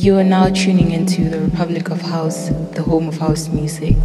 You are now tuning into the Republic of House, the home of house music.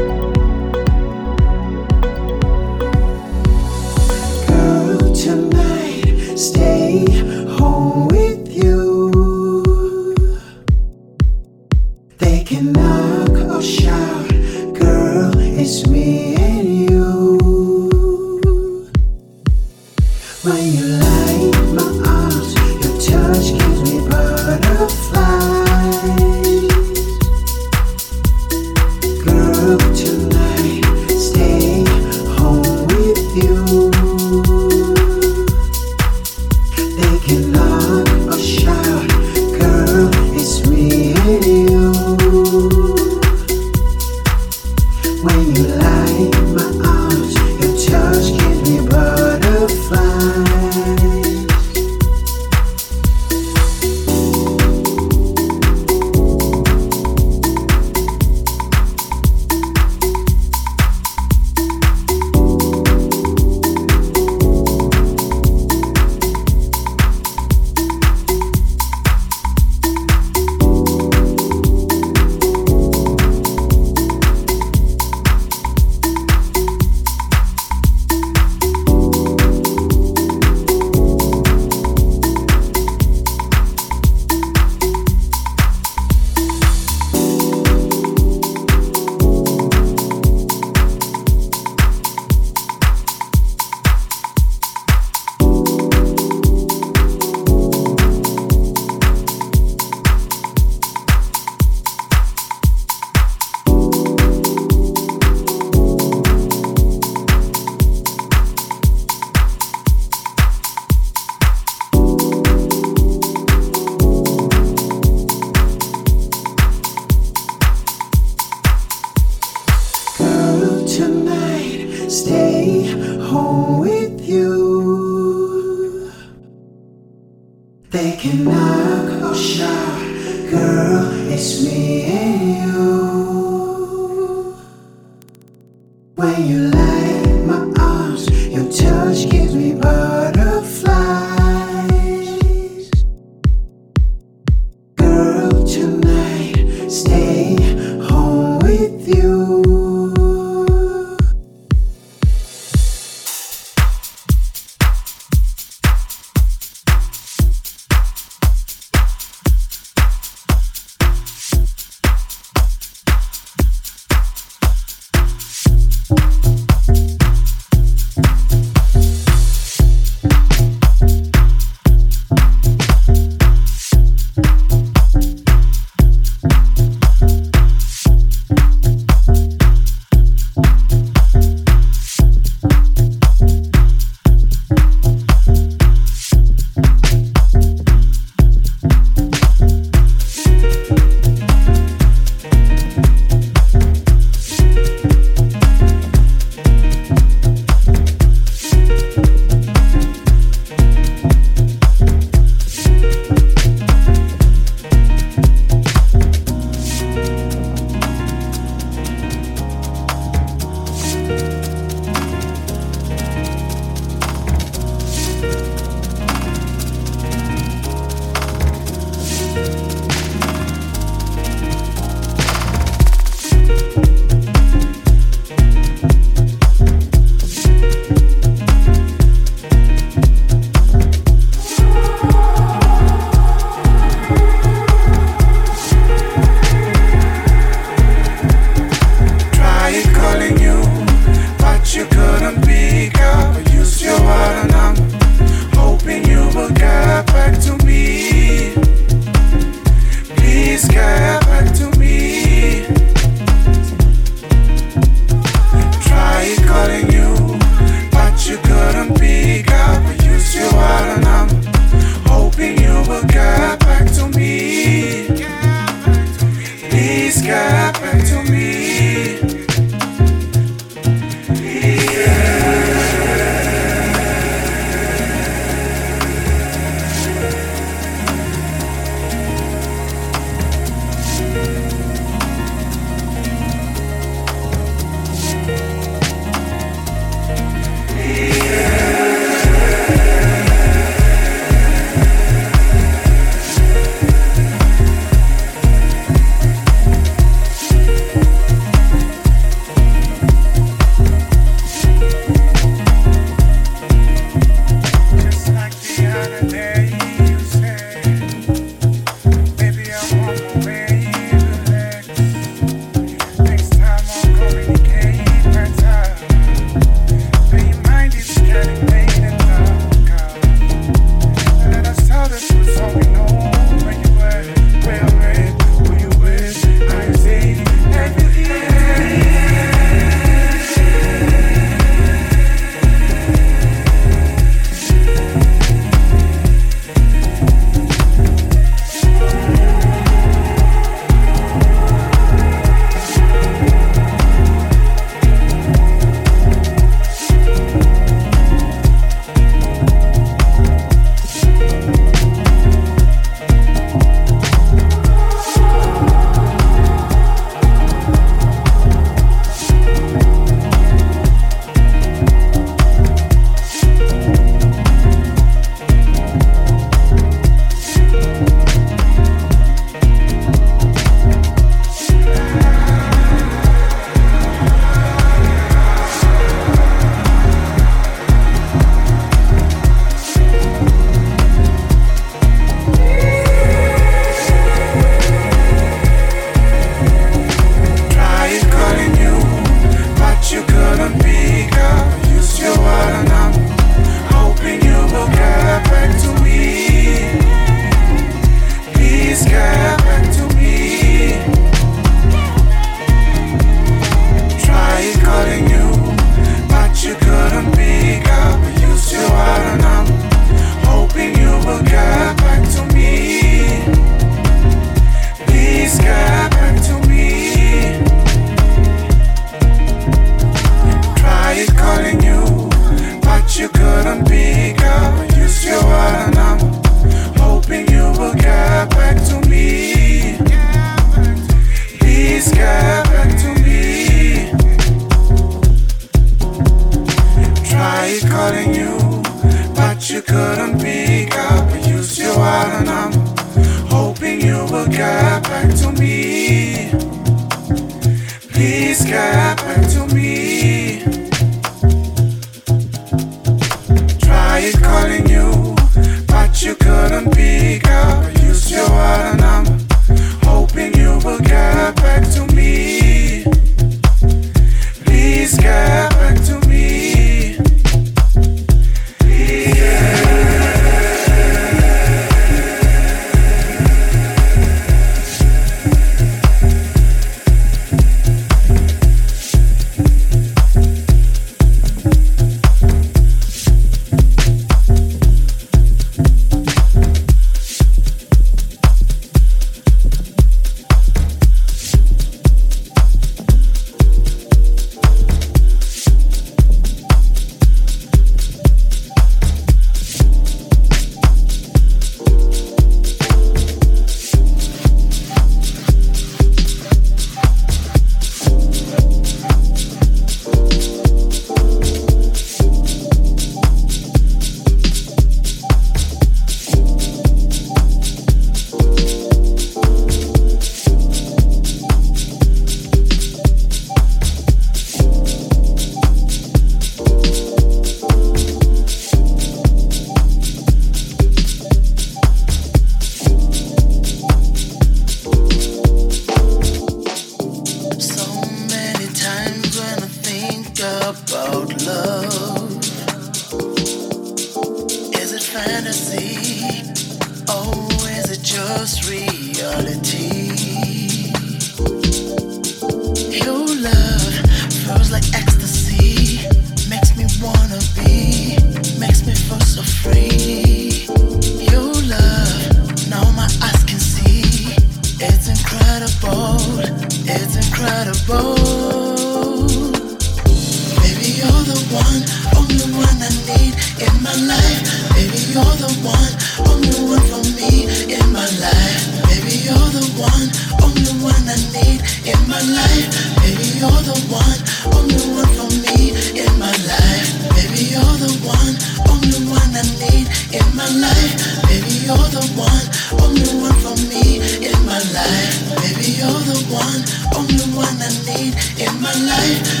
You're the one, only one I need in my life.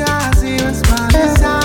I see you the Spanish.